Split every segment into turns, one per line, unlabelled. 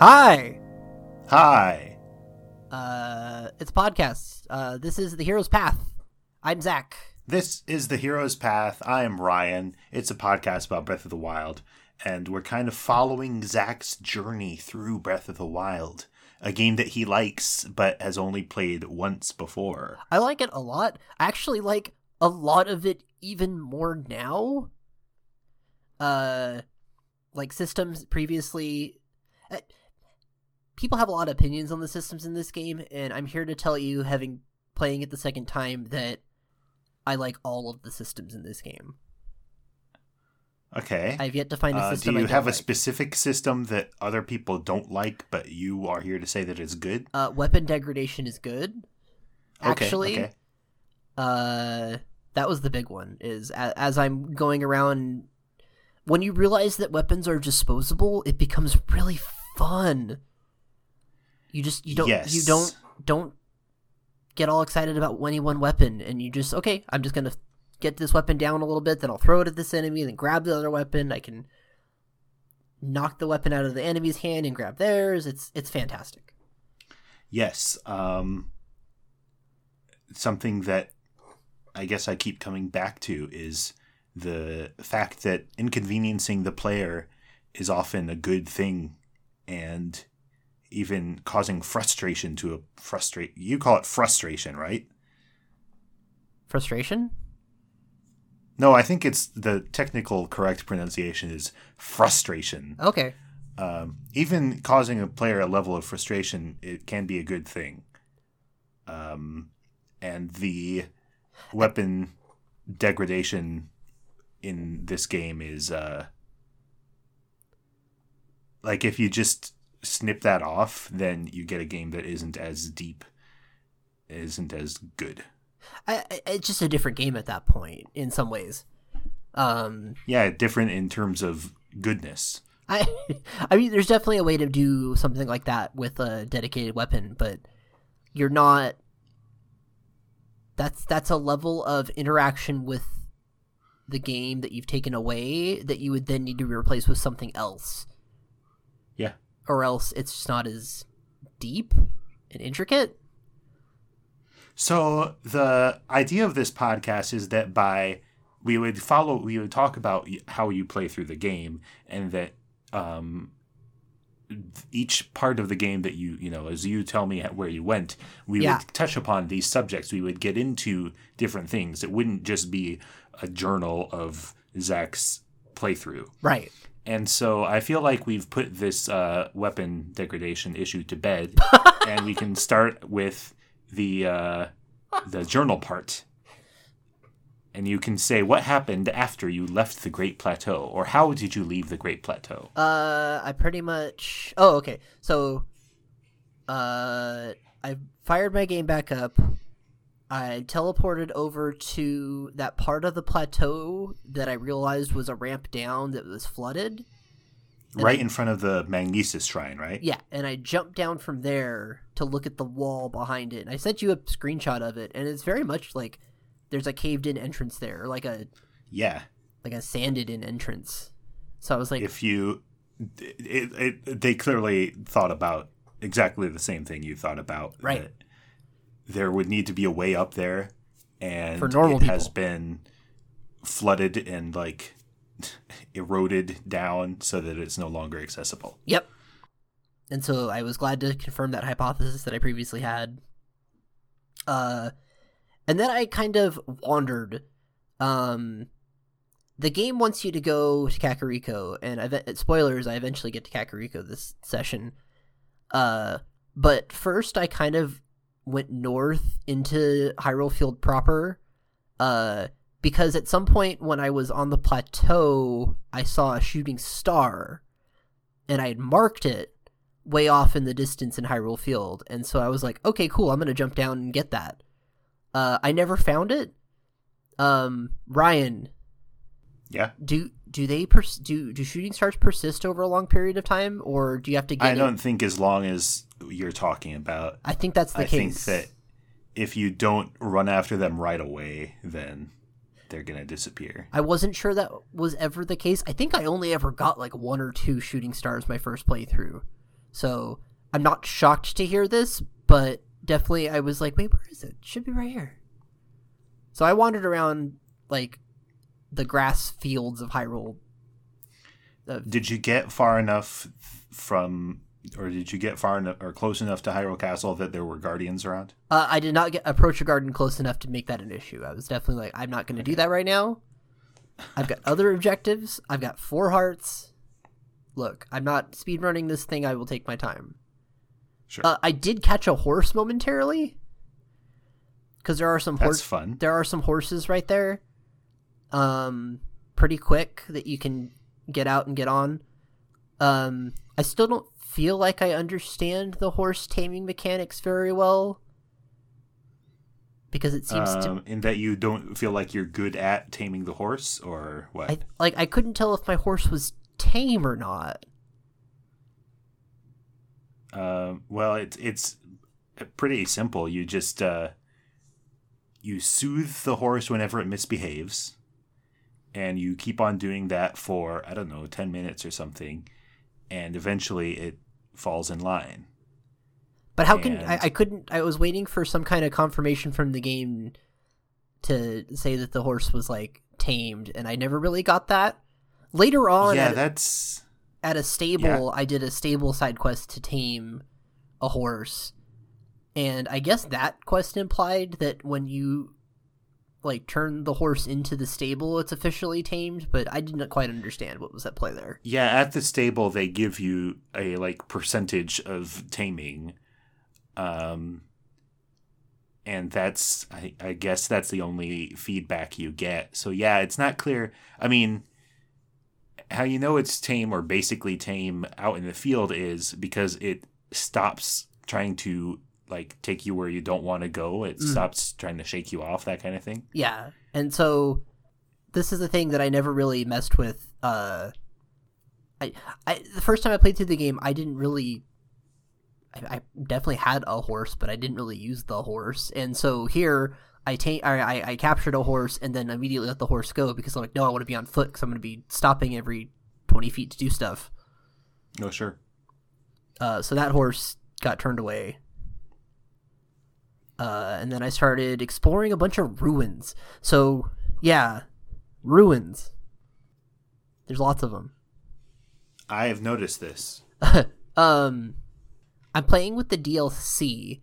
Hi.
Hi.
Uh, it's a podcast. Uh, this is the Hero's Path. I'm Zach.
This is The Hero's Path. I am Ryan. It's a podcast about Breath of the Wild, and we're kind of following Zach's journey through Breath of the Wild, a game that he likes but has only played once before.
I like it a lot. I actually like a lot of it even more now. Uh, like systems previously. Uh, people have a lot of opinions on the systems in this game, and I'm here to tell you, having playing it the second time, that I like all of the systems in this game.
Okay.
I've yet to find a
Uh,
system.
do
I
you have a specific system that other people don't like, but you are here to say that it's good?
Uh, weapon degradation is good.
Okay,
Actually,
okay.
uh, that was the big one. Is as, as I'm going around, when you realize that weapons are disposable, it becomes really fun. You just you don't you don't don't get all excited about any one weapon, and you just okay. I'm just gonna get this weapon down a little bit, then I'll throw it at this enemy, then grab the other weapon. I can knock the weapon out of the enemy's hand and grab theirs. It's it's fantastic.
Yes. Um, something that I guess I keep coming back to is the fact that inconveniencing the player is often a good thing and even causing frustration to a frustrate you call it frustration right
Frustration.
no i think it's the technical correct pronunciation is frustration
Okay.
um, even causing a player a level of frustration, it can be a good thing. Um, and the weapon degradation in this game is uh, like if you just snip that off, then you get a game that isn't as deep, isn't as good.
I, I- it's just a different game at that point in some ways. Um,
Yeah, different in terms of goodness.
I, I mean, there's definitely a way to do something like that with a dedicated weapon, but you're not. That's that's a level of interaction with the game that you've taken away that you would then need to replace with something else. Or else it's just not as deep and intricate.
So the idea of this podcast is that by we would follow, we would talk about how you play through the game, and that um, each part of the game that you you know, as you tell me where you went, we
Yeah.
would touch upon these subjects. We would get into different things. It wouldn't just be a journal of Zach's playthrough.
Right.
And so I feel like we've put this uh, weapon degradation issue to bed, and we can start with the uh, the journal part. And you can say what happened after you left the Great Plateau, or how did you leave the Great Plateau?
Uh, I pretty much. Oh, okay. So, uh, I fired my game back up. I teleported over to that part of the plateau that I realized was a ramp down that was flooded. And
right
I-
in front of the Magnesis Shrine, right?
Yeah, and I jumped down from there to look at the wall behind it. And I sent you a screenshot of it, and it's very much like there's a caved-in entrance there, like a
Yeah.
like a sanded-in entrance. So I was like,
If you, it, it, they clearly thought about exactly the same thing you thought about.
Right.
There would need to be a way up there, and
For normal
it has
people.
been flooded and like eroded down so that it's no longer accessible.
Yep. And so I was glad to confirm that hypothesis that I previously had. Uh and then I kind of wandered. Um the game wants you to go to Kakariko and I spoilers I eventually get to Kakariko this session. Uh but first I kind of went north into Hyrule Field proper. Uh because at some point when I was on the plateau, I saw a shooting star and I had marked it way off in the distance in Hyrule Field. And so I was like, okay, cool, I'm going to jump down and get that. Uh, I never found it. Um, Ryan,
Yeah.
do do they pers- do do shooting stars persist over a long period of time, or do you have to get?
I don't think as long as you're talking about,
I think that's the
I think
case.
that if you don't run after them right away, then they're gonna disappear.
I wasn't sure that was ever the case. I think I only ever got like one or two shooting stars my first playthrough. So I'm not shocked to hear this, but definitely I was like, wait, where is it? it should be right here. So I wandered around like the grass fields of Hyrule.
Did you get far enough from, or did you get far enough or close enough to Hyrule Castle that there were guardians around?
Uh, I did not get approach a guardian close enough to make that an issue. I was definitely like, I'm not going to do that right now. I've got other objectives. I've got four hearts. Look, I'm not speedrunning this thing. I will take my time.
Sure,
Uh, I did catch a horse momentarily because there are some
fun.
There are some horses right there. Um, pretty quick that you can get out and get on. Um, I still don't feel like I understand the horse taming mechanics very well because it seems to
Um, in that you don't feel like you're good at taming the horse, or what?
I like I couldn't tell if my horse was tame or not.
Um, well, it's it's pretty simple. You just uh, you soothe the horse whenever it misbehaves, and you keep on doing that for I don't know ten minutes or something, and eventually it falls in line.
But how can I, I couldn't I was waiting for some kind of confirmation from the game to say that the horse was like tamed and I never really got that. Later on
yeah,
at,
that's
at a stable I did a stable side quest to tame a horse. And I guess that quest implied that when you like turn the horse into the stable it's officially tamed, but I didn't quite understand what was at play there.
yeah. At the stable, they give you a like percentage of taming, um, and that's I, I guess that's the only feedback you get. So yeah, it's not clear. I mean, how you know it's tame or basically tame out in the field is because it stops trying to like take you where you don't want to go. It
Mm.
stops trying to shake you off, that kind of thing.
Yeah. And so this is the thing that I never really messed with. Uh, I, I the first time I played through the game, I didn't really. I, I definitely had a horse, but I didn't really use the horse. And so here, I ta- I, I captured a horse and then immediately let the horse go because I'm like, no, I want to be on foot because I'm going to be stopping every twenty feet to do stuff.
No, sure.
Uh, so that horse got turned away. Uh, and then I started exploring a bunch of ruins. So, yeah, ruins. There's lots of them.
I have noticed this.
um, I'm playing with the DLC,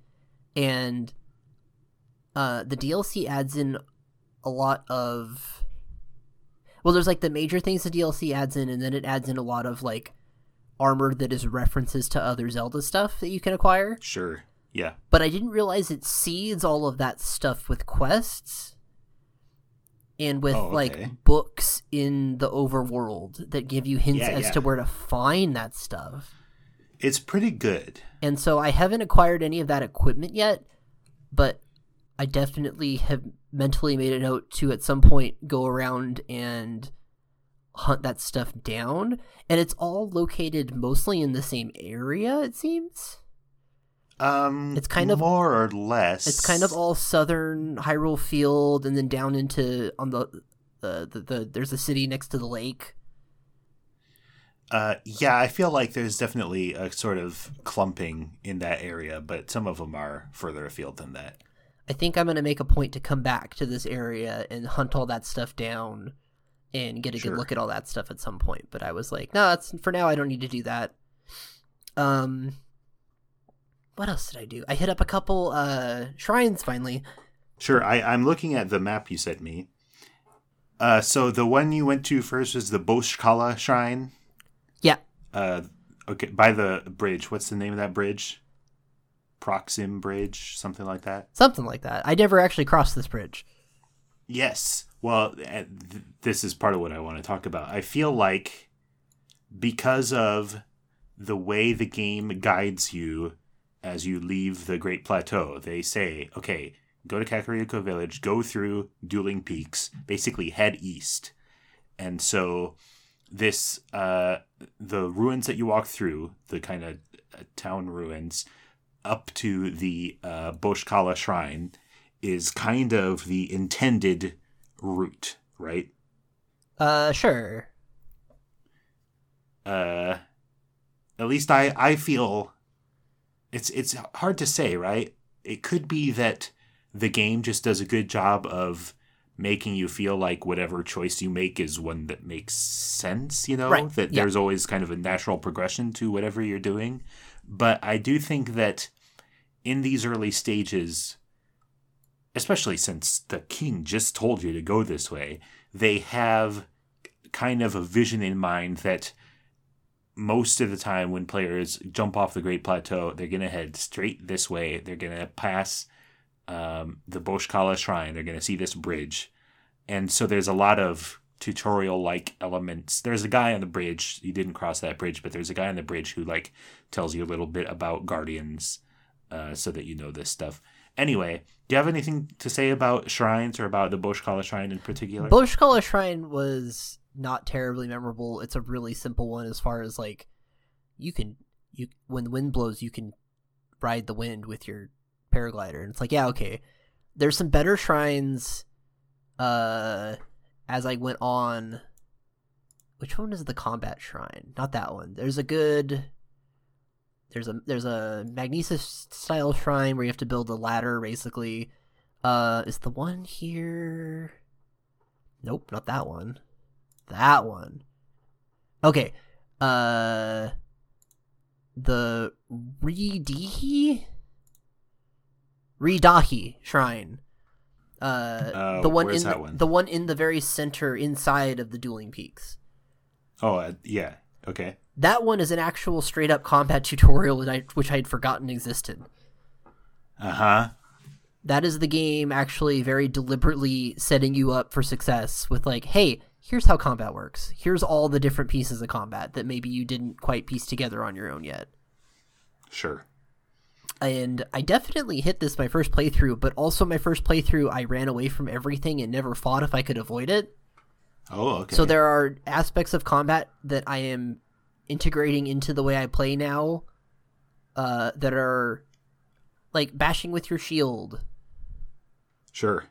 and uh, the DLC adds in a lot of. Well, there's like the major things the DLC adds in, and then it adds in a lot of like armor that is references to other Zelda stuff that you can acquire.
Sure. Yeah.
But I didn't realize it seeds all of that stuff with quests and with
Oh, okay.
like books in the overworld that give you hints
Yeah,
as
yeah.
to where to find that stuff.
It's pretty good.
And so I haven't acquired any of that equipment yet, but I definitely have mentally made a note to at some point go around and hunt that stuff down. And it's all located mostly in the same area, it seems.
Um,
It's kind of-
more or less.
It's kind of all southern Hyrule Field, and then down into on the uh, the, the there's a city next to the lake.
Uh, yeah, I feel like there's definitely a sort of clumping in that area, but some of them are further afield than that.
I think I'm gonna make a point to come back to this area and hunt all that stuff down, and get a
Sure.
good look at all that stuff at some point. But I was like, no, that's for now. I don't need to do that. Um, what else did I do? I hit up a couple uh shrines finally.
Sure, I, I'm looking at the map you sent me. Uh, so the one you went to first was the Bosh Kala Shrine.
Yeah,
Uh, okay, by the bridge. What's the name of that bridge? Proxim Bridge, something like that.
something like that. I never actually crossed this bridge.
Yes. Well, uh, th- this is part of what I want to talk about. I feel like because of the way the game guides you as you leave the Great Plateau, they say, okay, go to Kakariko Village, go through Dueling Peaks, basically head east. And so this, uh, the ruins that you walk through, the kind of uh, town ruins, up to the uh, Bosh Kala Shrine, is kind of the intended route, right?
Uh, sure.
Uh, at least I I feel it's it's hard to say, right? It could be that the game just does a good job of making you feel like whatever choice you make is one that makes sense, you know,
Right,
that
yeah.
there's always kind of a natural progression to whatever you're doing. But I do think that in these early stages, especially since the king just told you to go this way, they have kind of a vision in mind that most of the time when players jump off the Great Plateau, they're going to head straight this way. They're going to pass um, the Bosh Kala Shrine. They're going to see this bridge. And so there's a lot of tutorial like elements. There's a guy on the bridge. You didn't cross that bridge, but there's a guy on the bridge who like tells you a little bit about guardians uh, so that you know this stuff. Anyway, do you have anything to say about shrines or about the Bosh Kala Shrine in particular?
Bosh Kala Shrine was not terribly memorable. It's a really simple one as far as like you can you when the wind blows you can ride the wind with your paraglider and it's like yeah okay. There's some better shrines uh as I went on which one is the combat shrine? Not that one. There's a good there's a there's a Magnesis style shrine where you have to build a ladder basically. Uh is the one here Nope, not that one. That one. Okay. Uh the Ridihi Ridahi shrine. Uh
Oh,
the one in
that
the,
one?
the one in the very center inside of the dueling peaks.
oh, uh, yeah. Okay.
That one is an actual straight up combat tutorial that I, which I had forgotten existed.
Uh huh.
That is the game actually very deliberately setting you up for success with like, hey, here's how combat works. Here's all the different pieces of combat that maybe you didn't quite piece together on your own yet.
Sure.
And I definitely hit this my first playthrough, but also my first playthrough I ran away from everything and never fought if I could avoid it.
Oh, okay.
So there are aspects of combat that I am integrating into the way I play now uh, that are like bashing with your shield.
Sure.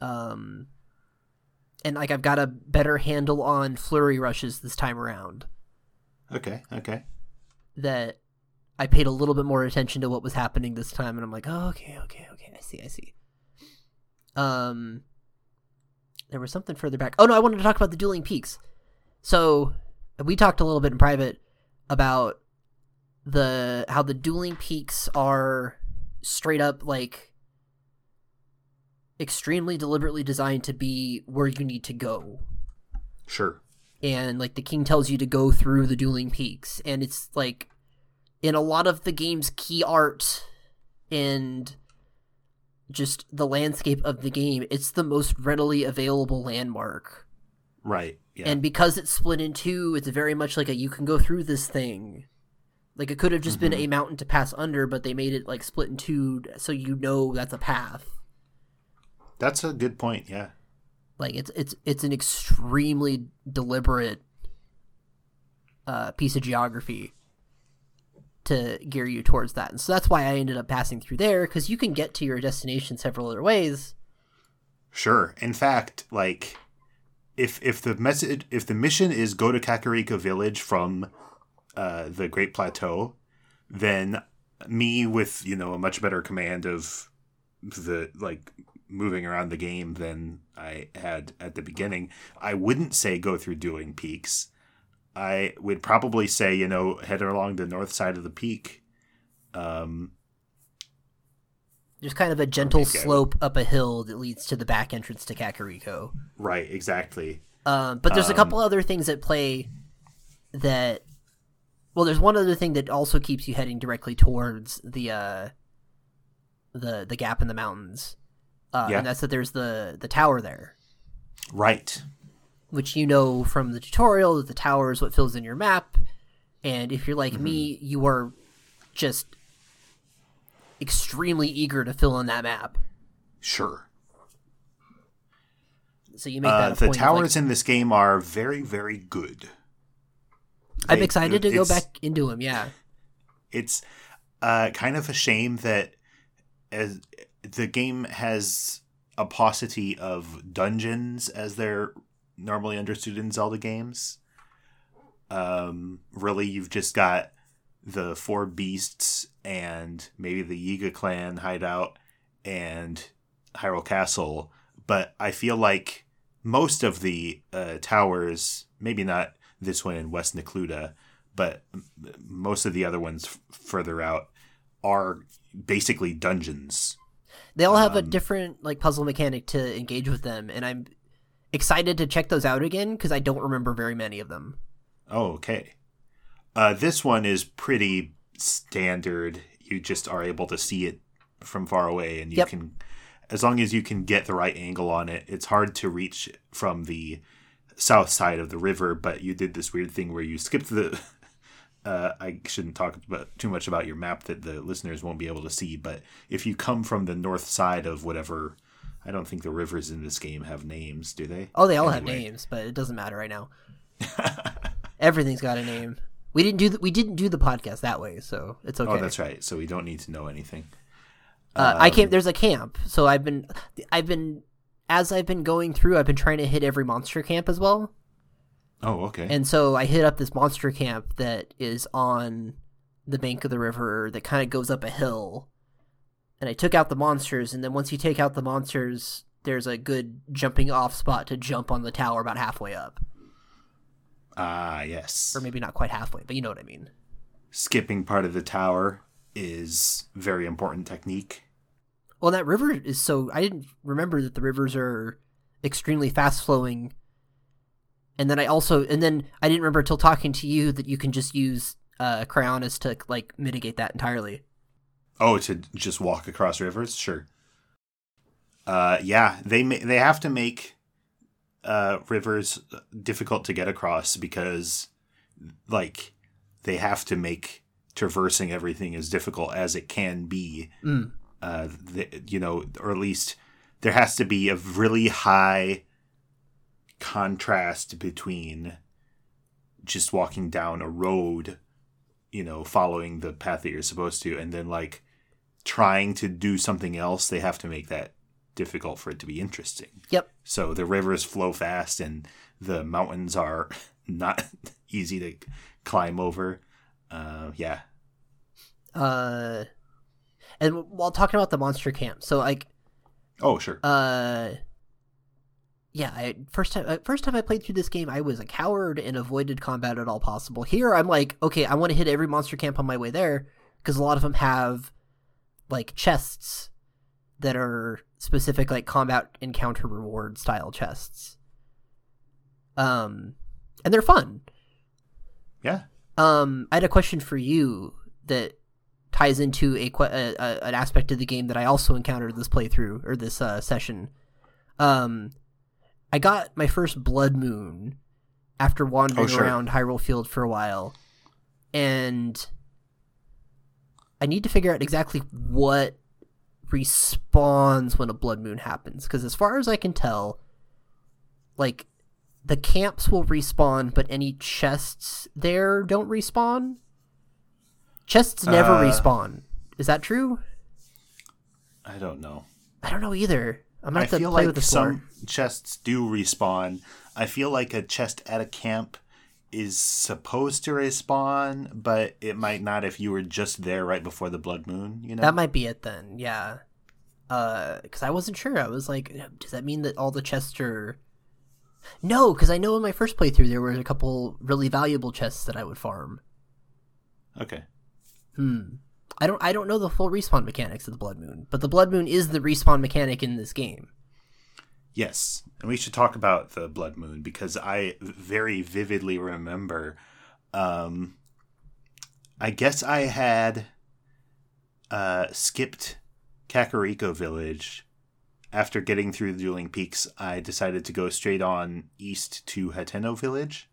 Um, and like I've got a better handle on flurry rushes this time around.
Okay. Okay.
That I paid a little bit more attention to what was happening this time, and I'm like, oh, okay, okay, okay, I see, I see. Um, there was something further back. Oh no, I wanted to talk about the dueling peaks. So we talked a little bit in private about the how the dueling peaks are straight up like extremely deliberately designed to be where you need to go
Sure.
and like the king tells you to go through the dueling peaks and it's like in a lot of the game's key art and just the landscape of the game it's the most readily available landmark
Right. Yeah.
and because it's split in two it's very much like a you can go through this thing like it could have just been
Mhm.
a mountain to pass under but they made it like split in two so you know that's a path
That's a good point. Yeah.
like it's it's it's an extremely deliberate uh, piece of geography to gear you towards that and so that's why i ended up passing through there because you can get to your destination several other ways
Sure. In fact, like if if the message if the mission is go to Kakariko village from uh, the Great Plateau, then me with you know a much better command of the like moving around the game than I had at the beginning, I wouldn't say go through Dueling Peaks. I would probably say you know head along the north side of the peak. Um,
there's kind of a gentle slope up a hill that leads to the back entrance to kakariko
right, exactly.
um, but there's a
Um,
couple other things at play that well there's one other thing that also keeps you heading directly towards the uh the the gap in the mountains uh,
Yeah.
and that's that there's the the tower there
Right.
which you know from the tutorial that the tower is what fills in your map. And if you're like me, you are just extremely eager to fill in that map.
Sure.
So you make
Uh, the towers
like,
in this game are very, very good.
I'm excited to go back into them. Yeah,
It's uh, kind of a shame that as the game has a paucity of dungeons as they're normally understood in Zelda games. Um, really, you've just got the four beasts and maybe the Yiga clan hideout and Hyrule Castle, but I feel like most of the uh, towers, maybe not this one in West Necluda, but most of the other ones f- further out are basically dungeons.
They all have um, a different like puzzle mechanic to engage with them, and I'm excited to check those out again because I don't remember very many of them.
Oh, okay. Uh, this one is pretty standard. You just are able to see it from far away, and you yep. can, as long as you can get the right angle on it. It's hard to reach from the south side of the river, but you did this weird thing where you skipped the. Uh, I shouldn't talk about too much about your map that the listeners won't be able to see, but if you come from the north side of whatever, I don't think the rivers in this game have names, do they?
Oh, they all anyway. have names, but it doesn't matter right now. Everything's got a name. We didn't do the, we didn't do the podcast that way, so it's okay.
Oh, that's right. So we don't need to know anything.
Uh, um, I came. There's a camp, so I've been I've been as I've been going through, I've been trying to hit every monster camp as well.
Oh, okay.
And so I hit up this monster camp that is on the bank of the river that kind of goes up a hill. And I took out the monsters, and then once you take out the monsters, there's a good jumping off spot to jump on the tower about halfway up.
Ah, uh, yes.
Or maybe not quite halfway, but you know what I mean.
Skipping part of the tower is very important technique.
Well, that river is so. I didn't remember that the rivers are extremely fast flowing. And then I also, and then I didn't remember until talking to you that you can just use uh, Cryonis to like mitigate that entirely.
Oh, to just walk across rivers, sure. Uh, yeah, they ma- they have to make uh, rivers difficult to get across because, like, they have to make traversing everything as difficult as it can be.
Mm
uh, the, you know, or at least there has to be a really high contrast between just walking down a road, you know, following the path that you're supposed to, and then like trying to do something else. They have to make that difficult for it to be interesting.
Yep.
So the rivers flow fast and the mountains are not easy to climb over. Uh, yeah.
Uh, and while talking about the monster camp, so like,
oh sure,
uh, yeah, I, first time uh, first time I played through this game, I was a coward and avoided combat at all possible. Here, I'm like, okay, I want to hit every monster camp on my way there because a lot of them have like chests that are specific, like combat encounter reward style chests. Um, and they're fun.
Yeah.
Um, I had a question for you that ties into a, a, a, an aspect of the game that I also encountered this playthrough or this uh, session. Um, I got my first Blood Moon after wandering oh, sure. around Hyrule Field for a while, and I need to figure out exactly what respawns when a Blood Moon happens. Because as far as I can tell, like the camps will respawn, but any chests there don't respawn. Chests never uh, respawn. Is that true?
I don't know.
I don't know either. I'm gonna I to play like the some
chests do respawn. I feel like a chest at a camp is supposed to respawn, but it might not if you were just there right before the blood moon. You know
that might be it then. Yeah, because uh, I wasn't sure. I was like, does that mean that all the chests are? No, because I know in my first playthrough there were a couple really valuable chests that I would farm.
Okay.
Hmm. I don't I don't know the full respawn mechanics of the Blood Moon, but the Blood Moon is the respawn mechanic in this game.
Yes, and we should talk about the Blood Moon because I very vividly remember. Um, I guess I had uh, skipped Kakariko Village after getting through the Dueling Peaks. I decided to go straight on east to Hateno Village,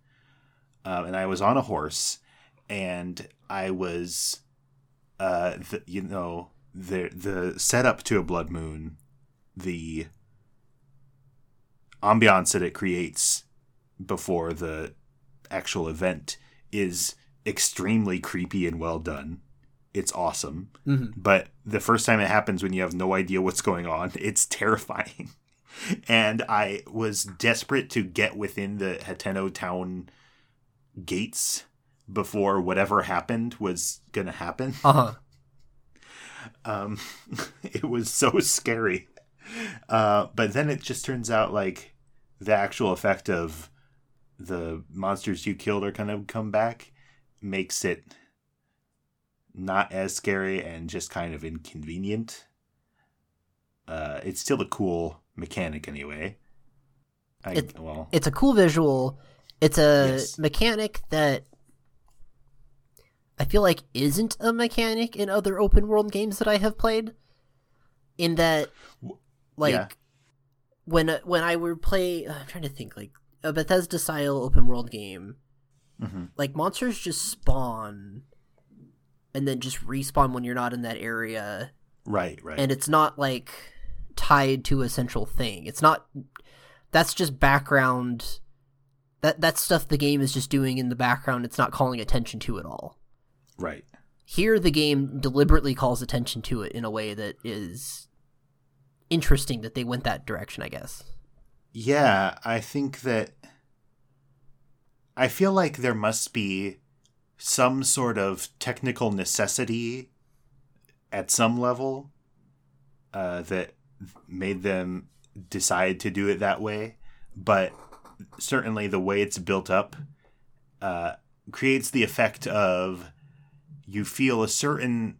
um, and I was on a horse, and I was uh, the, you know, the the setup to a blood moon, the ambiance that it creates before the actual event is extremely creepy and well done. It's awesome.
Mm-hmm.
But the first time it happens when you have no idea what's going on, it's terrifying. and I was desperate to get within the Hateno town gates before whatever happened was gonna happen.
Uh huh.
Um, it was so scary. Uh, but then it just turns out like the actual effect of the monsters you killed are kind of come back makes it not as scary and just kind of inconvenient. Uh, it's still a cool mechanic anyway. I,
It-
well,
It's a cool visual. It's a
Yes.
mechanic that I feel like isn't a mechanic in other open world games that I have played. In that, like,
yeah.
when when I would play, I'm trying to think like a Bethesda style open world game,
Mhm.
like monsters just spawn and then just respawn when you're not in that area
right, right.
and it's not like tied to a central thing it's not that's just background that that's stuff the game is just doing in the background it's not calling attention to it all
right.
here the game deliberately calls attention to it in a way that is interesting that they went that direction i guess
Yeah, I think that I feel like there must be some sort of technical necessity at some level uh, that made them decide to do it that way. But certainly the way it's built up uh, creates the effect of you feel a certain.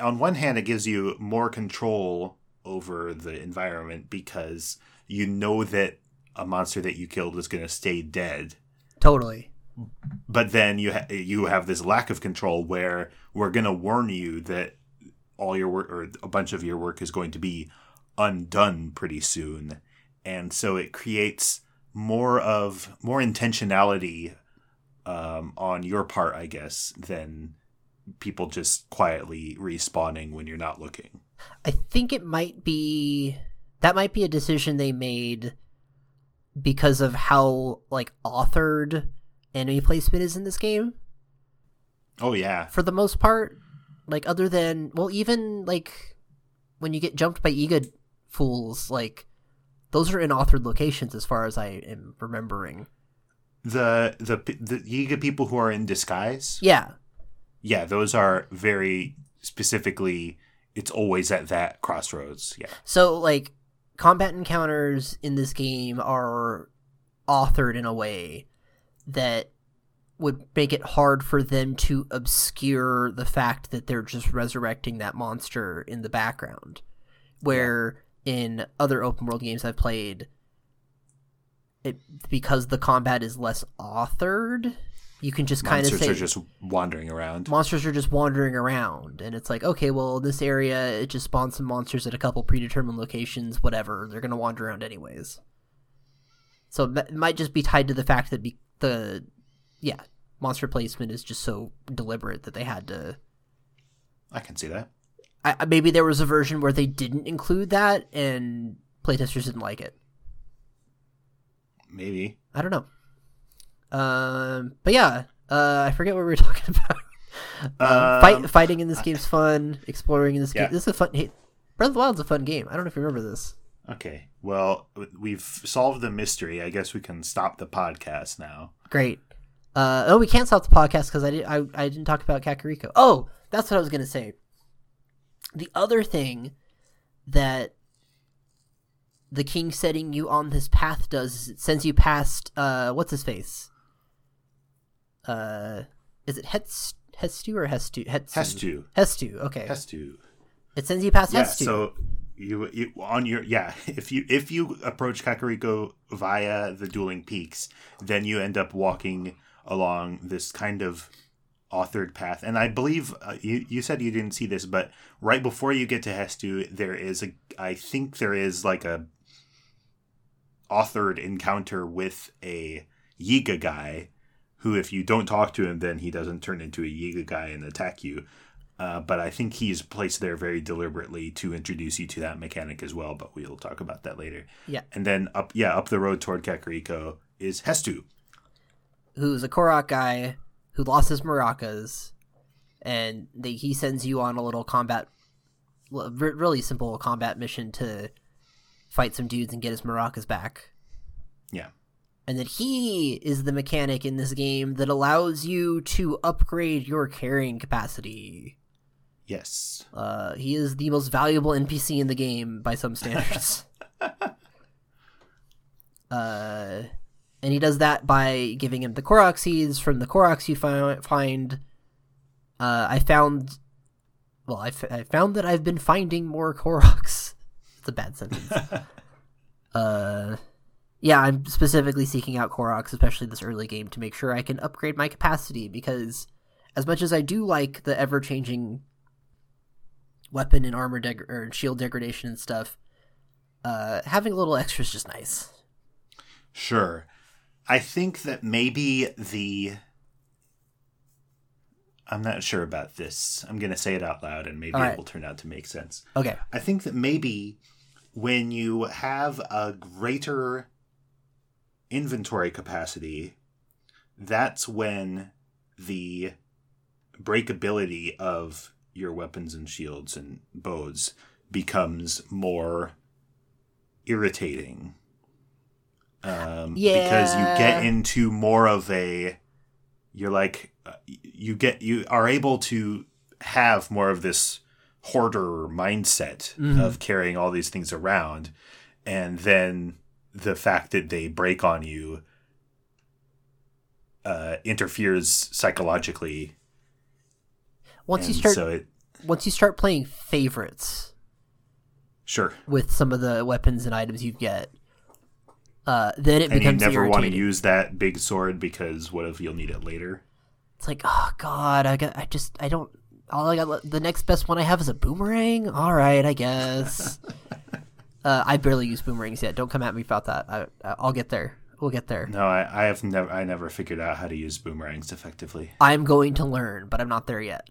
On one hand, it gives you more control over the environment because you know that a monster that you killed is going to stay dead
totally
but then you ha- you have this lack of control where we're going to warn you that all your work or a bunch of your work is going to be undone pretty soon and so it creates more of more intentionality um, on your part i guess than people just quietly respawning when you're not looking
I think it might be that might be a decision they made because of how like authored enemy placement is in this game
oh yeah
for the most part. Like other than well, even like when you get jumped by Yiga fools, like those are in authored locations as far as I am remembering.
the the the Yiga people who are in disguise
Yeah.
Yeah those are very specifically it's always at that crossroads yeah
So like combat encounters in this game are authored in a way that would make it hard for them to obscure the fact that they're just resurrecting that monster in the background. Where in other open world games I've played it because the combat is less authored, you can just kind of say monsters
are just wandering around.
Monsters are just wandering around and it's like okay well this area it just spawns some monsters at a couple predetermined locations whatever they're going to wander around anyways. So it might just be tied to the fact that be- the yeah monster placement is just so deliberate that they had to
i can see that.
I- maybe there was a version where they didn't include that and playtesters didn't like it.
Maybe.
I don't know um but yeah uh i forget what we were talking about Um,
Um,
fight, fighting in this game's fun. Exploring in this
Yeah.
game. This is a fun. Hey, Breath of the Wild's a fun game. I don't know if you remember this.
okay well we've solved the mystery i guess we can stop the podcast now
Great. Uh, oh, we can't stop the podcast because I, did, I I didn't talk about Kakariko. Oh, that's what I was gonna say. The other thing that the king setting you on this path does is it sends you past uh what's his face? Uh, is it Hetz Hestu or Hestu? Hetsu.
hestu
Hestu. Okay.
hestu
It sends you past
yeah
Hestu.
so you, you on your yeah if you if you approach kakariko via the dueling peaks then you end up walking along this kind of authored path and i believe uh, you, you said you didn't see this but right before you get to hestu there is a i think there is like a authored encounter with a yiga guy who if you don't talk to him then he doesn't turn into a yiga guy and attack you uh, but I think he's placed there very deliberately to introduce you to that mechanic as well. But we'll talk about that later.
Yeah.
And then up, yeah, up the road toward Kakariko is Hestu.
who's a Korok guy who lost his maracas, and they, he sends you on a little combat, really simple combat mission to fight some dudes and get his maracas back.
Yeah.
And that he is the mechanic in this game that allows you to upgrade your carrying capacity.
Yes.
Uh, he is the most valuable NPC in the game by some standards. uh, and he does that by giving him the Korok seeds. From the Koroks you fi- find, uh, I found, well, I, f- I found that I've been finding more Koroks. It's a bad sentence. uh, yeah, I'm specifically seeking out Koroks, especially this early game, to make sure I can upgrade my capacity because, as much as I do like the ever changing weapon and armor deg- or shield degradation and stuff, uh, having a little extra is just nice.
Sure. I think that maybe the. I'm not sure about this. I'm going to say it out loud and maybe
right.
it will turn out to make sense.
Okay.
I think that maybe when you have a greater inventory capacity, that's when the breakability of your weapons and shields and bows becomes more irritating. Um, Because you get into more of a. You're like. uh, You get. You are able to have more of this hoarder mindset
Mhm.
of carrying all these things around and then the fact that they break on you uh, interferes psychologically
Once you start,
so it
once you start playing favorites
sure
with some of the weapons and items you get, uh, then it
and you
becomes
never want to use that big sword because what if you'll need it later
It's like, oh god, I got, I just, I don't. All I got, the next best one I have is a boomerang. All right, I guess. uh, I barely use boomerangs yet. Don't come at me about that. I, I'll get there. We'll get there.
no i, I have never i never figured out how to use boomerangs effectively
I'm going to learn, but I'm not there yet.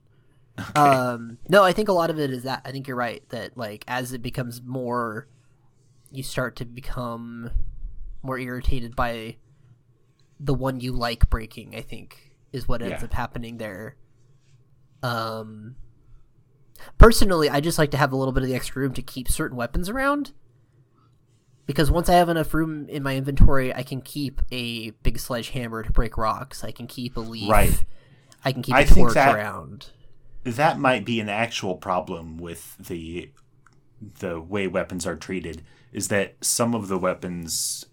Um, no, I think a lot of it is that. I think you're right that like as it becomes more, you start to become more irritated by the one you like breaking. I think is what ends
Yeah.
up happening there. Um, personally, I just like to have a little bit of the extra room to keep certain weapons around. Because once I have enough room in my inventory, I can keep a big sledgehammer to break rocks. I can keep a leaf.
Right.
I can keep
I
a
think
torch
that-
around.
that might be an actual problem with the the way weapons are treated is that some of the weapons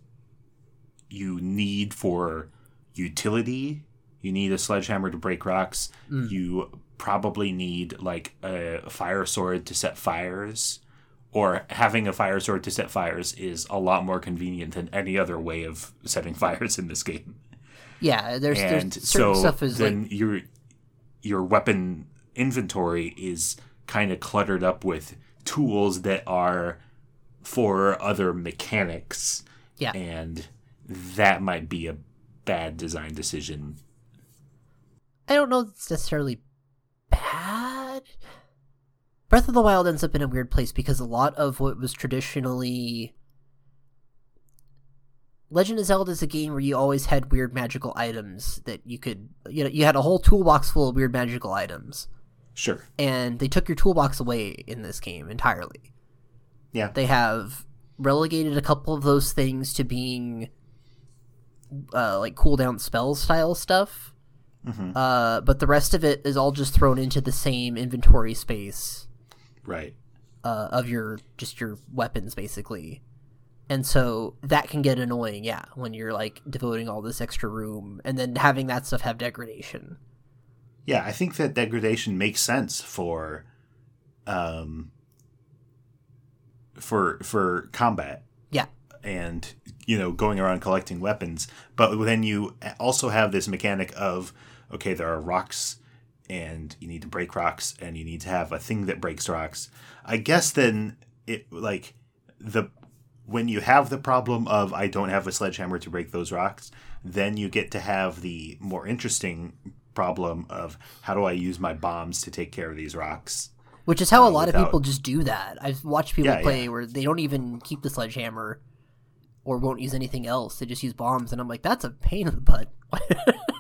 you need for utility you need a sledgehammer to break rocks mm. you probably need like a fire sword to set fires or having a fire sword to set fires is a lot more convenient than any other way of setting fires in this game
Yeah, there's,
and
there's certain
so
stuff is
then
like
your your weapon inventory is kind of cluttered up with tools that are for other mechanics
yeah.
and that might be a bad design decision
I don't know if it's necessarily bad. Breath of the Wild ends up in a weird place because a lot of what was traditionally Legend of Zelda is a game where you always had weird magical items that you could you know you had a whole toolbox full of weird magical items
sure
and they took your toolbox away in this game entirely.
yeah
They have relegated a couple of those things to being uh, like cooldown spell style stuff.
Mhm.
Uh, but the rest of it is all just thrown into the same inventory space
right
uh, of your just your weapons basically. And so that can get annoying, yeah, when you're like devoting all this extra room and then having that stuff have degradation.
yeah i think that degradation makes sense for um for for combat
Yeah.
and you know going around collecting weapons but then you also have this mechanic of okay there are rocks and you need to break rocks and you need to have a thing that breaks rocks i guess then it like the when you have the problem of i don't have a sledgehammer to break those rocks then you get to have the more interesting problem of how do i use my bombs to take care of these rocks
Which is how a
Uh,
lot of people just do that. I've watched people
Yeah,
play
yeah.
where they don't even keep the sledgehammer or won't use anything else. They just use bombs, and I'm like, that's a pain in the butt.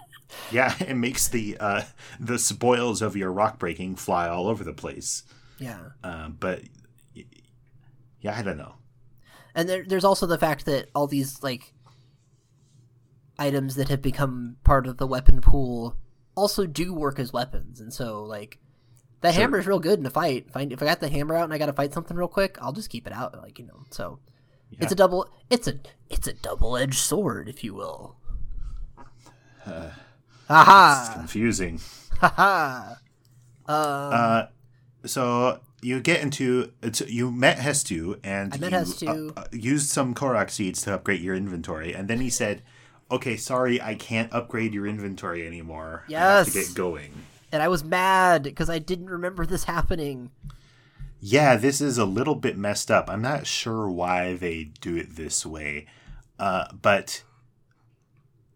yeah it makes the uh the spoils of your rock breaking fly all over the place
yeah.
Um, but yeah, I don't know.
And there, there's also the fact that all these like items that have become part of the weapon pool also do work as weapons, and so like that
Sure.
hammer is real good in a fight. If I, if I got the hammer out and I got to fight something real quick, I'll just keep it out, like you know. So it's a double. It's a it's a double edged sword, if you will.
It's
Aha!
confusing.
Haha! Um,
Uh, so you get into it's, you met Hestu and you,
Hestu.
uh, uh, used some Korok seeds to upgrade your inventory, and then he said, "Okay, sorry, I can't upgrade your inventory anymore. I have to get going."
and I was mad because I didn't remember this happening.
Yeah, this is a little bit messed up. I'm not sure why they do it this way, uh, but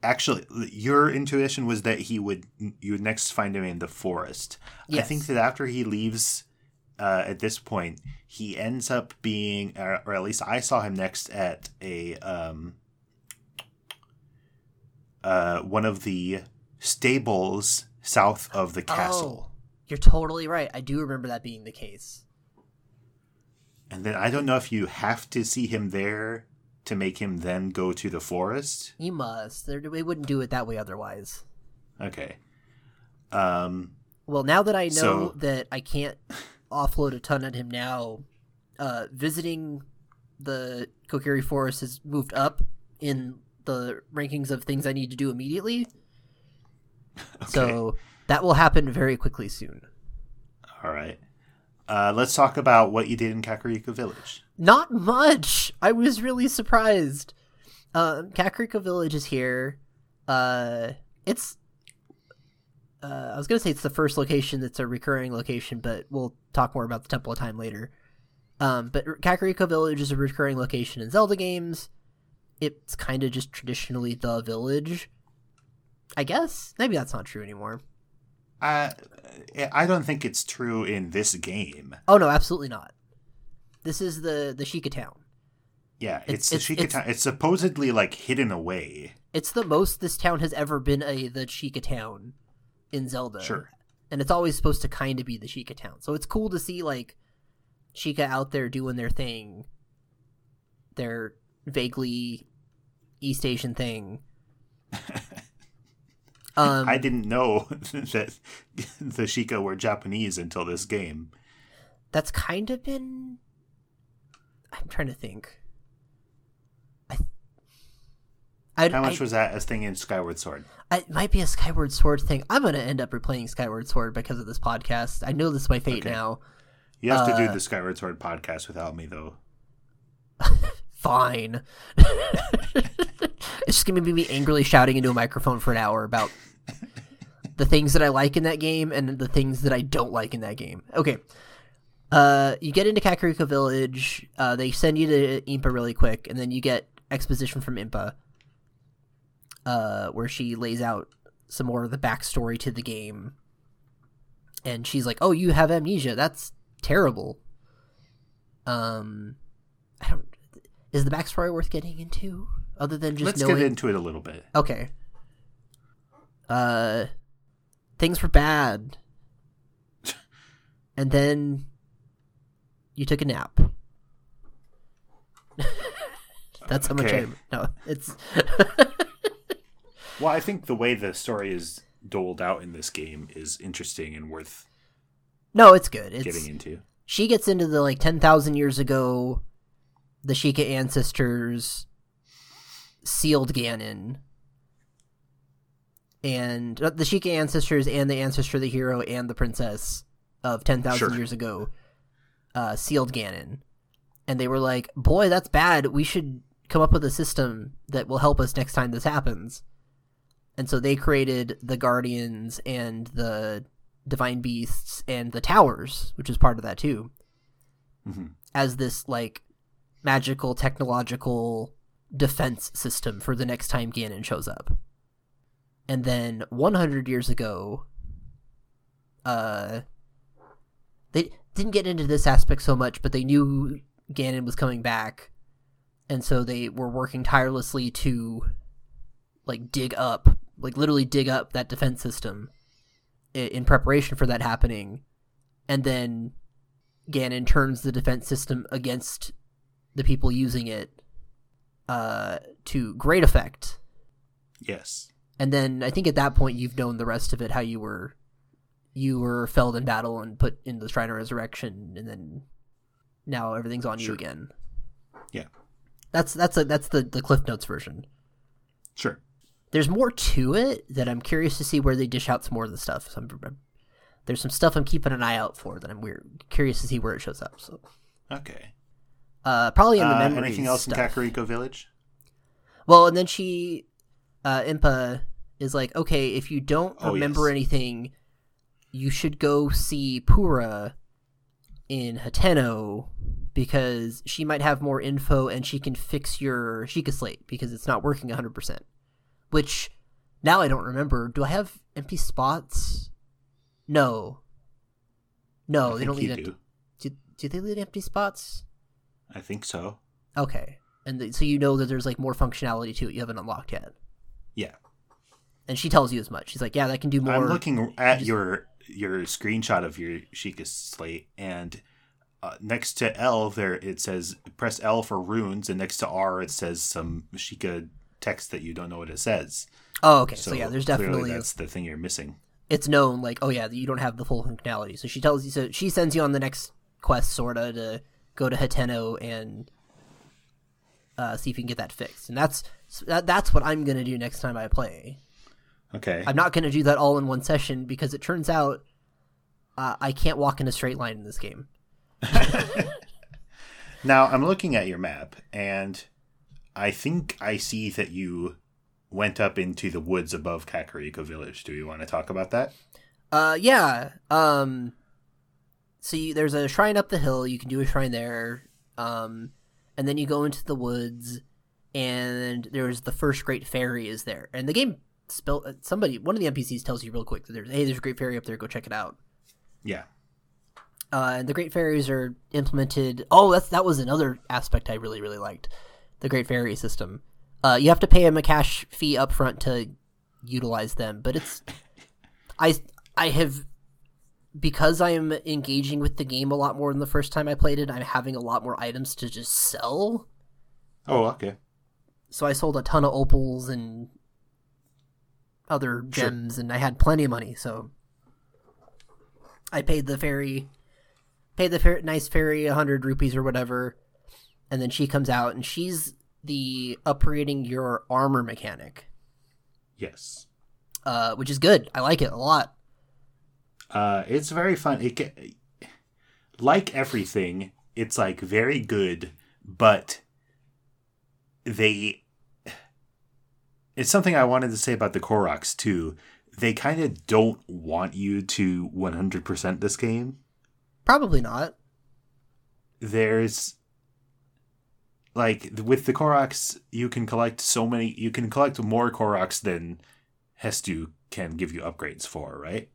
actually, your intuition was that he would you would next find him in the forest. I think that after he leaves, uh, at this point, he ends up being, or, or at least I saw him next at a um, uh, one of the stables south of the castle.
Oh, you're totally right. I do remember that being the case.
And then I don't know if you have to see him there to make him then go to the forest.
You must. They're, they wouldn't do it that way otherwise.
Okay. Um
Well, now that I know
So-
that I can't offload a ton at him now, uh, visiting the Kokiri Forest has moved up in the rankings of things I need to do immediately. So that will happen very quickly soon.
all right. Uh, let's talk about what you did in Kakariko Village.
Not much. I was really surprised. Um, Kakariko Village is here. Uh, it's. Uh, I was gonna say it's the first location that's a recurring location, but we'll talk more about the Temple of Time later. Um, but Kakariko Village is a recurring location in Zelda games. It's kind of just traditionally the village. I guess maybe that's not true anymore.
Uh, I don't think it's true in this game.
Oh no, absolutely not. This is the the Sheikah town.
Yeah,
It's-
it's, the
it's-
town. It's supposedly like hidden away.
It's the most this town has ever been a the Sheikah town in Zelda.
Sure.
And it's always supposed to kind of be the Sheikah town. So it's cool to see like Sheikah out there doing their thing. Their vaguely East Asian thing. Um,
I didn't know that the Sheikah were Japanese until this game.
that's kind of been. I'm trying to think. I. I,
How much
I,
was that a thing in Skyward Sword?
It might be a Skyward Sword thing. I'm gonna end up replaying Skyward Sword because of this podcast. I know this is my fate
Okay.
now.
You have to
Uh,
do the Skyward Sword podcast without me, though.
Fine. it's just gonna be me angrily shouting into a microphone for an hour about the things that I like in that game and the things that I don't like in that game. Okay. Uh, you get into Kakariko Village. Uh, they send you to Impa really quick, and then you get exposition from Impa, uh, where she lays out some more of the backstory to the game. And she's like, "Oh, you have amnesia. That's terrible." Um, I don't. Is the backstory worth getting into, other than just
Let's
knowing?
get into it a little bit.
Okay. Uh, things were bad, and then you took a nap. That's how much
Okay.
I no. It's
Well, I think the way the story is doled out in this game is interesting and worth
no, it's good. It's
getting into.
she gets into the like 10,000 years ago the Sheikah ancestors sealed Ganon and uh, the Sheikah ancestors and the ancestor of the hero and the princess of 10,000
Sure.
years ago uh, sealed Ganon and they were like boy that's bad we should come up with a system that will help us next time this happens and so they created the guardians and the divine beasts and the towers which is part of that too
Mhm.
as this like magical technological defense system for the next time Ganon shows up. And then 100 years ago uh they didn't get into this aspect so much but they knew Ganon was coming back and so they were working tirelessly to like dig up like literally dig up that defense system in preparation for that happening and then Ganon turns the defense system against the people using it uh, to great effect.
Yes.
And then I think at that point you've known the rest of it how you were you were felled in battle and put in the Shrine of Resurrection and then now everything's on you again.
Yeah.
That's that's a, that's the the Cliff Notes version.
Sure.
There's more to it that I'm curious to see where they dish out some more of the stuff. So I'm, there's some stuff I'm keeping an eye out for that I'm weird curious to see where it shows up. So
Okay.
uh, probably in the
Uh,
memories
anything else
stuff.
in Kakariko Village?
Well, and then she, uh, Impa is like, okay, if you don't
Oh,
remember
yes.
anything, you should go see Purah in Hateno because she might have more info and she can fix your Sheikah slate because it's not working 100%. Which, now I don't remember. Do I have empty spots? No. No,
I
they don't leave empty.
do.
Do, do they leave empty spots?
I think so.
Okay. And th- so you know that there's like more functionality to it you haven't unlocked yet.
Yeah.
And she tells you as much. She's like, "Yeah, that can do more."
I'm looking at
just-
your your screenshot of your Sheikah slate, and uh, next to L there it says press L for runes, and next to R it says some Sheikah text that you don't know what it says.
oh, okay. So, yeah, there's definitely
that's the thing you're missing.
it's known like, oh yeah, you don't have the full functionality. So she tells you. So she sends you on the next quest, sorta, to go to Hateno and uh, see if you can get that fixed. And that's that, that's what I'm gonna do next time I play.
Okay.
I'm not gonna do that all in one session because it turns out uh, I can't walk in a straight line in this game.
Now I'm looking at your map, and I think I see that you went up into the woods above Kakariko Village. Do you want to talk about that?
Uh, yeah. Um, so you, there's a shrine up the hill. You can do a shrine there. Um, and then you go into the woods, and there's the first great fairy is there. And the game spell somebody one of the NPCs tells you real quick that there's hey there's a great fairy up there. Go check it out.
Yeah.
Uh, and the great fairies are implemented. Oh, that's that was another aspect I really really liked. The great fairy system. Uh, you have to pay them a cash fee up front to utilize them, but it's I I have because I am engaging with the game a lot more than the first time I played it. I'm having a lot more items to just sell.
Oh, okay.
So I sold a ton of opals and other
Sure.
gems, and I had plenty of money. So I paid the fairy, paid the fair, nice fairy a hundred rupees or whatever, and then she comes out and she's the upgrading your armor mechanic,
Yes.
uh, which is good. I like it a lot.
Uh, it's very fun. It like everything, it's like very good, but they. It's something I wanted to say about the Koroks too. They kind of don't want you to 100% this game.
Probably not.
There's like with the Koroks, you can collect so many. You can collect more Koroks than Hestu can give you upgrades for, right?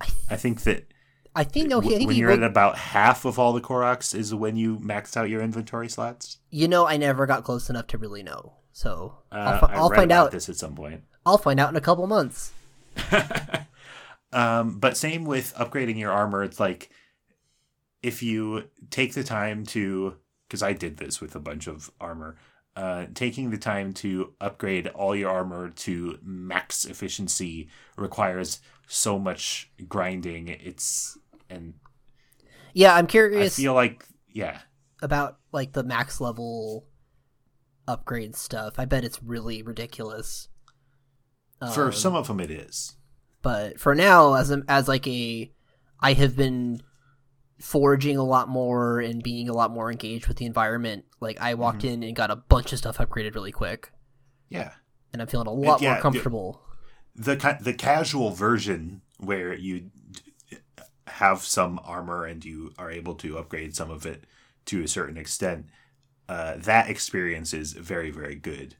I, th-
I think that
I think no. I think
when you're at about half of all the Koroks is when you maxed out your inventory slots.
you know, I never got close enough to really know. So
Uh,
I'll, fi- I'll find
about
out.
this at some point.
I'll find out in a couple months.
um, but same with upgrading your armor. It's like if you take the time to, because I did this with a bunch of armor, uh, taking the time to upgrade all your armor to max efficiency requires so much grinding. It's and
Yeah, I'm curious.
I feel like yeah,
about like the max level upgrade stuff. I bet it's really ridiculous.
for
Um,
some of them it is.
but for now, as a, as like a, I have been foraging a lot more and being a lot more engaged with the environment. Like I walked
Mm-hmm.
in and got a bunch of stuff upgraded really quick,
Yeah.
and I'm feeling a lot
yeah,
more comfortable.
The the casual version where you have some armor and you are able to upgrade some of it to a certain extent uh, that experience is very very good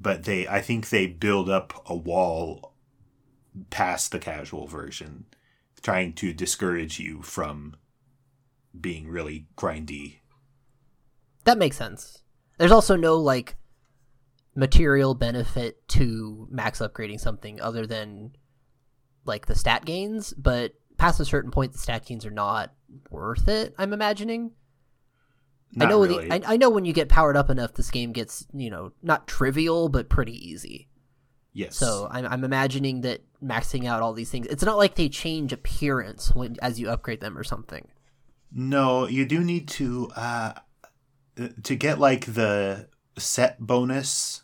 but they i think they build up a wall past the casual version trying to discourage you from being really grindy
That makes sense. There's also no like material benefit to max upgrading something other than like the stat gains, but past a certain point the stat gains are not worth it, I'm imagining. I know
really.
the, I, I know when you get powered up enough, this game gets you know not trivial but pretty easy.
yes.
So I'm, I'm imagining that maxing out all these things. It's not like they change appearance when as you upgrade them or something.
No, you do need to uh to get like the set bonus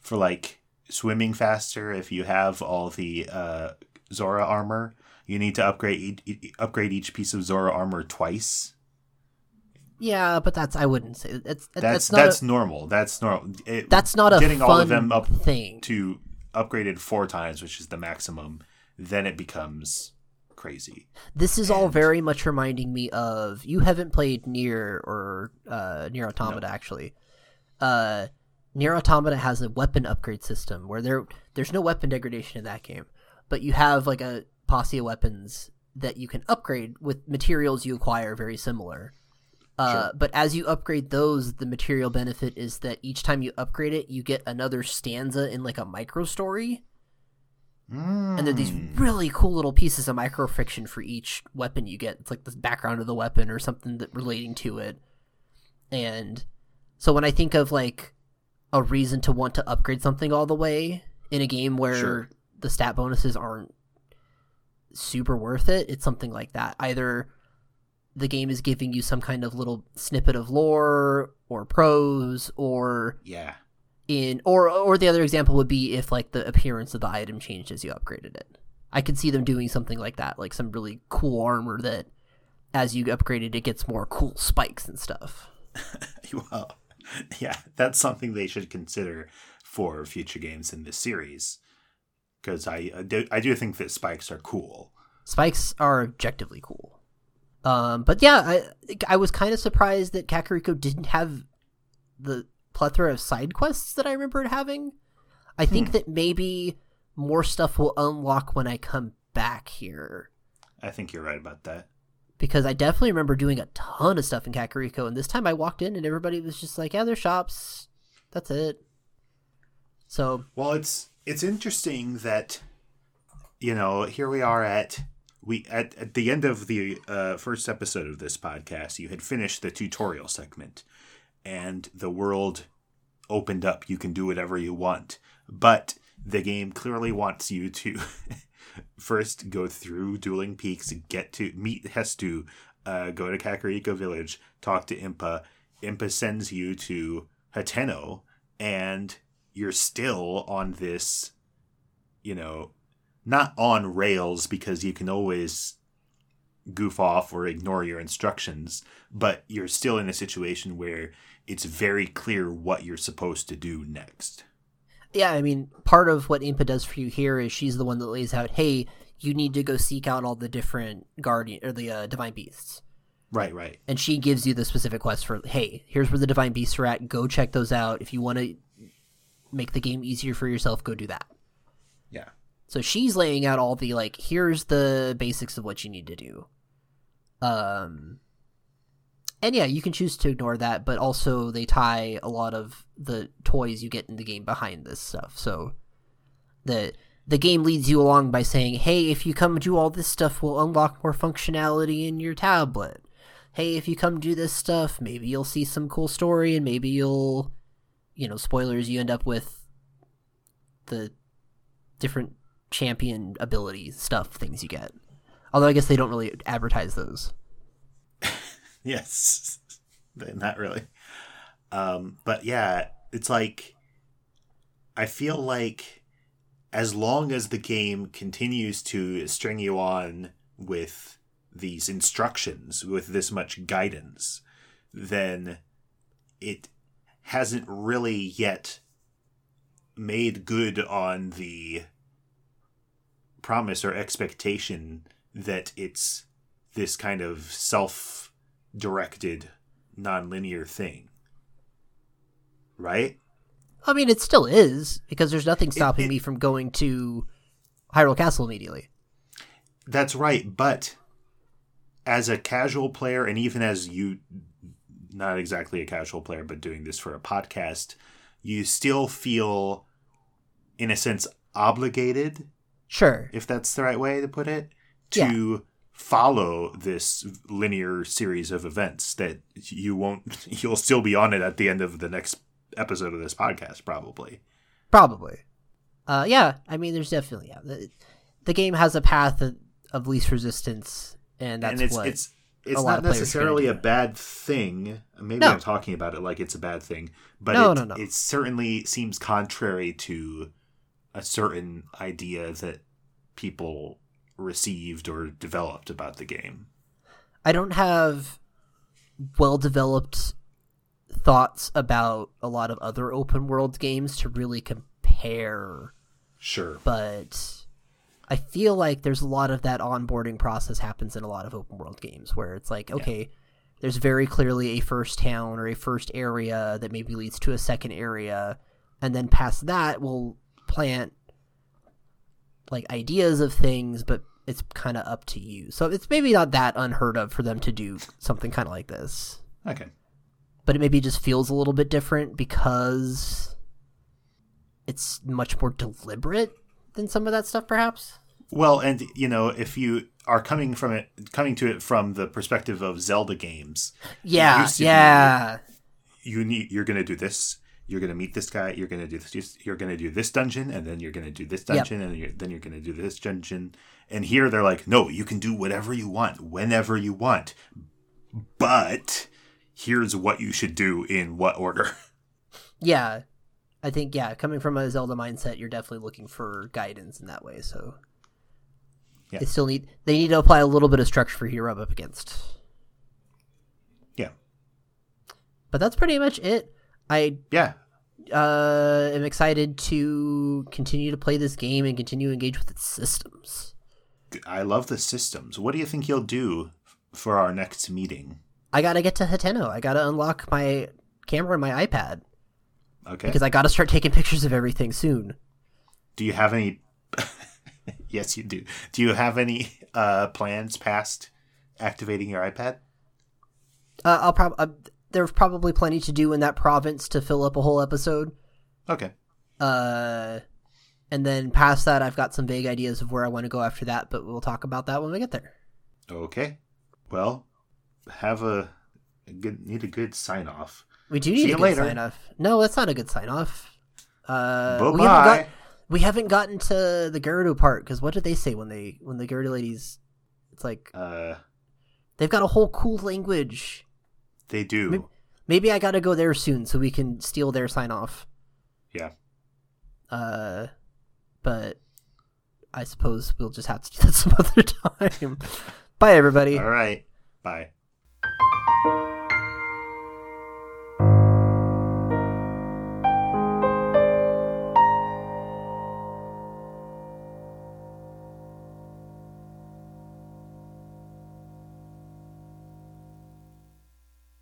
for like swimming faster if you have all the uh Zora armor. You need to upgrade e- upgrade each piece of Zora armor twice.
Yeah, but that's I wouldn't say that's
That's
that's
that's,
a,
normal. That's normal. It,
that's not a
getting all of them up
thing.
to upgraded four times, which is the maximum. Then it becomes crazy.
This is all very much reminding me of you haven't played NieR or uh, NieR Automata actually. Uh, NieR Automata has a weapon upgrade system where there there's no weapon degradation in that game, but you have like a posse of weapons that you can upgrade with materials you acquire very similar. Uh,
Sure.
But as you upgrade those, the material benefit is that each time you upgrade it, you get another stanza in like a micro story and they're these
Mm.
really cool little pieces of microfiction for each weapon you get. It's like the background of the weapon or something that relating to it. And so when I think of like a reason to want to upgrade something all the way in a game where
Sure.
the stat bonuses aren't super worth it, it's something like that. Either the game is giving you some kind of little snippet of lore or prose or
yeah.
in or or the other example would be if like the appearance of the item changed as you upgraded it. I could see them doing something like that, like some really cool armor that as you upgrade it it gets more cool spikes and stuff.
well, yeah, that's something they should consider for future games in this series. Because I, I do I do think that spikes are cool.
Spikes are objectively cool. Um, but yeah, I I was kind of surprised that Kakariko didn't have the plethora of side quests that I remember it having. I think
Hmm.
that maybe more stuff will unlock when I come back here.
I think you're right about that.
Because I definitely remember doing a ton of stuff in Kakariko, and this time I walked in and everybody was just like, "Yeah, there's shops. That's it." So
Well, it's it's interesting that you know here we are at we at, at the end of the uh, first episode of this podcast. You had finished the tutorial segment, and the world opened up. You can do whatever you want, but the game clearly wants you to first go through Dueling Peaks, get to meet Hestu, uh, go to Kakariko Village, talk to Impa. Impa sends you to Hateno, and you're still on this, you know, not on rails because you can always goof off or ignore your instructions, but you're still in a situation where it's very clear what you're supposed to do next.
Yeah, I mean, part of what Impa does for you here is she's the one that lays out, "Hey, you need to go seek out all the different guardian or the uh, divine beasts."
Right, right.
And she gives you the specific quest for, "Hey, here's where the divine beasts are at. Go check those out. If you want to make the game easier for yourself, go do that."
Yeah.
So she's laying out all the like here's the basics of what you need to do. Um and yeah, you can choose to ignore that, but also they tie a lot of the toys you get in the game behind this stuff. So the the game leads you along by saying, "Hey, if you come do all this stuff, we'll unlock more functionality in your tablet. Hey, if you come do this stuff, maybe you'll see some cool story and maybe you'll you know, spoilers, you end up with the different champion ability stuff things you get. Although I guess they don't really advertise those.
Yes. Not really. Um, but yeah, it's like I feel like as long as the game continues to string you on with these instructions, with this much guidance, then it hasn't really yet made good on the promise or expectation that it's this kind of self directed non-linear thing right
I mean, it still is because there's nothing stopping
it-
me from going to Hyrule Castle immediately.
that's right but as a casual player and even as you not exactly a casual player but doing this for a podcast you still feel in a sense obligated
Sure.
if that's the right way to put it
Yeah.
Follow this linear series of events that you won't you'll still be on it at the end of the next episode of this podcast probably
Probably. Uh, yeah, I mean, there's definitely yeah. The, the game has a path of, of least resistance, and that's
and it's
what.
it's it's not
of players are
necessarily a bad thing maybe
No.
i'm talking about it like it's a bad thing but
No,
it,
no, no.
it certainly seems contrary to a certain idea that people received or developed about the game.
I don't have well developed thoughts about a lot of other open world games to really compare,
sure.
but I feel like there's a lot of that onboarding process happens in a lot of open world games where it's like, okay, there's very clearly a first town or a first area that maybe leads to a second area, and then past that we'll plant like ideas of things, but it's kind of up to you. So it's maybe not that unheard of for them to do something kind of like this,
okay
but it maybe just feels a little bit different because it's much more deliberate than some of that stuff, perhaps.
Well, and you know, if you are coming from it, coming to it from the perspective of Zelda games,
Yeah,
to be-
yeah.
you need you're going to do this. You're going to meet this guy. You're going to do this. You're going to do this dungeon, and then you're going to do this
Yep.
dungeon, and you're, then you're going to do this dungeon. And here they're like, no, you can do whatever you want, whenever you want, but here's what you should do in what order.
Yeah. I think yeah, coming from a Zelda mindset, you're definitely looking for guidance in that way, so
Yeah.
they still need they need to apply a little bit of structure for you to rub up against.
yeah,
But that's pretty much it. I
yeah.
uh, am excited to continue to play this game and continue to engage with its systems.
I love the systems. What do you think you'll do for our next meeting?
I gotta get to Hateno. I gotta unlock my camera and my iPad
Okay.
because I gotta start taking pictures of everything soon.
Do you have any? yes, you do. Do you have any uh, plans past activating your iPad?
Uh, I'll probably uh, there's probably plenty to do in that province to fill up a whole episode.
Okay.
Uh, and then past that, I've got some vague ideas of where I want to go after that, but we'll talk about that when we get there.
Okay. Well, have a, a good need a good sign off.
We do need
you
a good
later.
sign off. No, that's not a good sign off. Uh,
Bye
we haven't, got, we haven't gotten to the Gerudo part because what did they say when they when the Gerudo ladies? It's like
Uh,
they've got a whole cool language.
they do.
Maybe- Maybe I got to go there soon so we can steal their sign off.
Yeah.
Uh, but I suppose we'll just have to do that some other time. Bye, everybody.
All right. Bye.